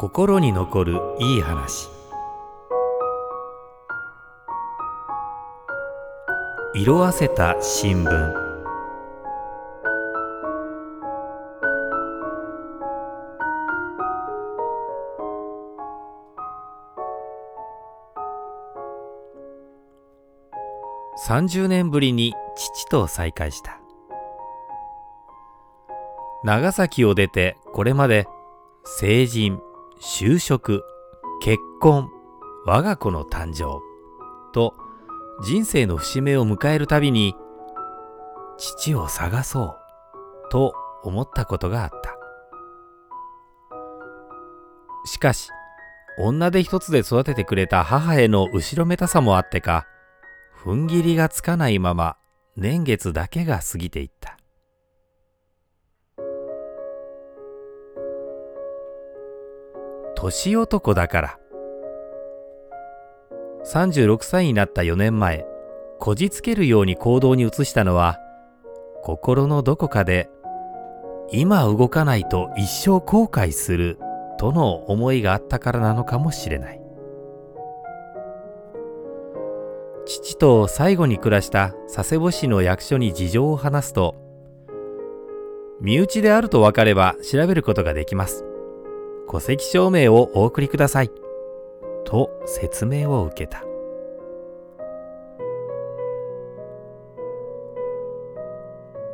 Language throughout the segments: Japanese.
心に残るいい話。色あせた新聞。30年ぶりに父と再会した。長崎を出てこれまで成人。就職結婚我が子の誕生と人生の節目を迎えるたびに父を探そうと思ったことがあった。しかし女手一つで育ててくれた母への後ろめたさもあってか踏ん切りがつかないまま年月だけが過ぎていった。年男だから。36歳になった4年前こじつけるように行動に移したのは心のどこかで今動かないと一生後悔するとの思いがあったからなのかもしれない。父と最後に暮らした佐世保市の役所に事情を話すと身内であると分かれば調べることができます。戸籍証明をお送りください。と説明を受けた。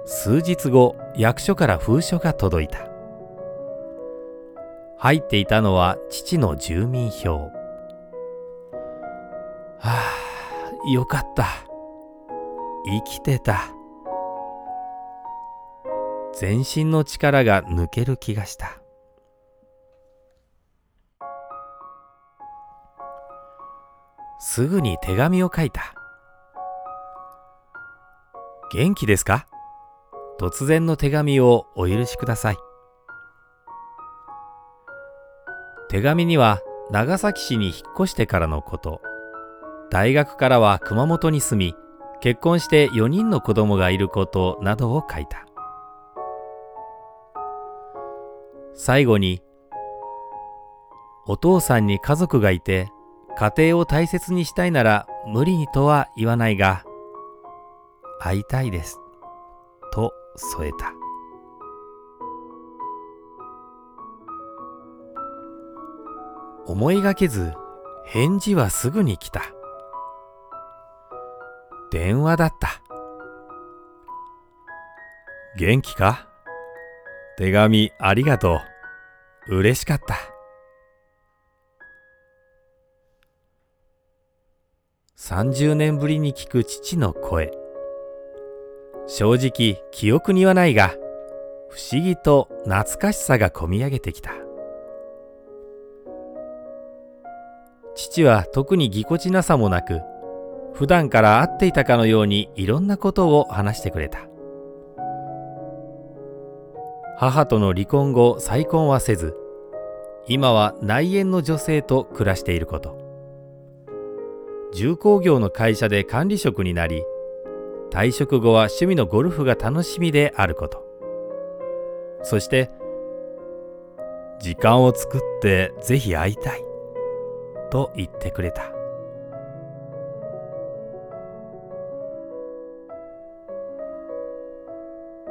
数日後、役所から封書が届いた。入っていたのは父の住民票。はあ、よかった。生きてた。全身の力が抜ける気がした。すぐに手紙を書いた。元気ですか？突然の手紙をお許しください。手紙には長崎市に引っ越してからのこと、大学からは熊本に住み、結婚して4人の子供がいることなどを書いた。最後に、お父さんに家族がいて家庭を大切にしたいなら無理にとは言わないが、会いたいです。と添えた。思いがけず返事はすぐに来た。電話だった。元気か？手紙ありがとう。嬉しかった。30年ぶりに聞く父の声。正直記憶にはないが、不思議と懐かしさがこみ上げてきた。父は特にぎこちなさもなく、普段から会っていたかのようにいろんなことを話してくれた。母との離婚後再婚はせず、今は内縁の女性と暮らしていること。重工業の会社で管理職になり退職後は趣味のゴルフが楽しみであること。そして時間を作ってぜひ会いたい。と言ってくれた。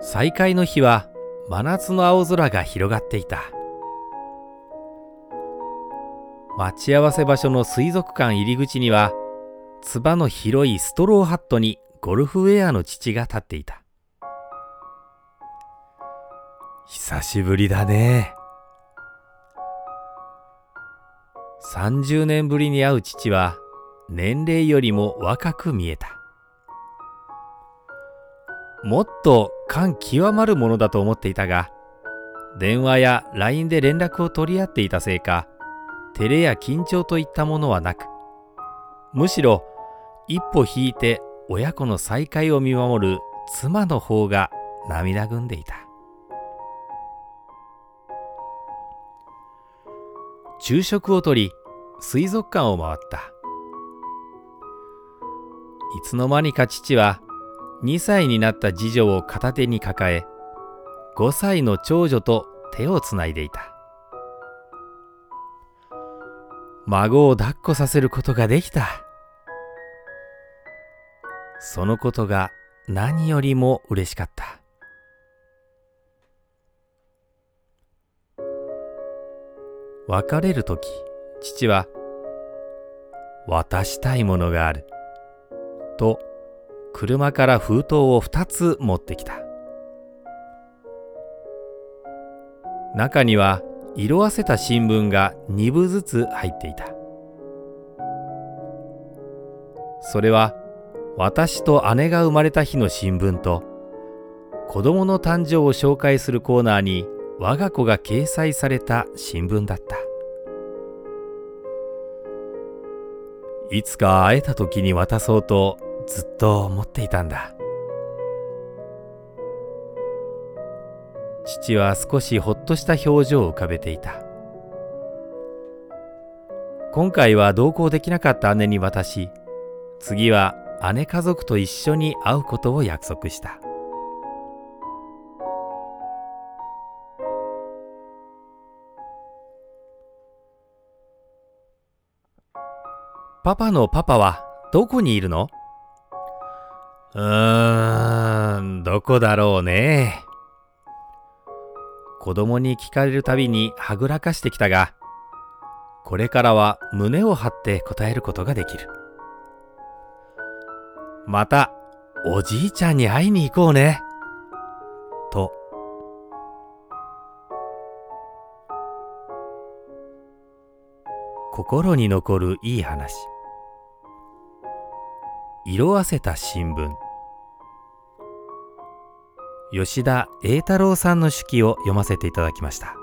再会の日は真夏の青空が広がっていた。待ち合わせ場所の水族館入り口にはつばの広いストローハットにゴルフウェアの父が立っていた。久しぶりだね。30年ぶりに会う父は年齢よりも若く見えた。もっと感極まるものだと思っていたが、電話や LINE で連絡を取り合っていたせいか、照れや緊張といったものはなく、むしろ一歩引いて親子の再会を見守る妻の方が涙ぐんでいた。昼食をとり水族館を回った。いつの間にか父は2歳になった次女を片手に抱え5歳の長女と手をつないでいた。孫を抱っこさせることができた。そのことが何よりも嬉しかった。別れるとき、父は、渡したいものがある。と、車から封筒を二つ持ってきた。中には色あせた新聞が2部ずつ入っていた。それは私と姉が生まれた日の新聞と子供の誕生を紹介するコーナーに我が子が掲載された新聞だった。いつか会えた時に渡そうとずっと思っていたんだ。父は少しほっとした表情を浮かべていた。今回は同行できなかった姉に渡し、次は姉家族と一緒に会うことを約束した。パパのパパはどこにいるの？うーん、どこだろうね。子供に聞かれるたびにはぐらかしてきたが、これからは胸を張って答えることができる。また、おじいちゃんに会いに行こうね。と。心に残るいい話。色あせた新聞。吉田栄太郎さんの手記を読ませていただきました。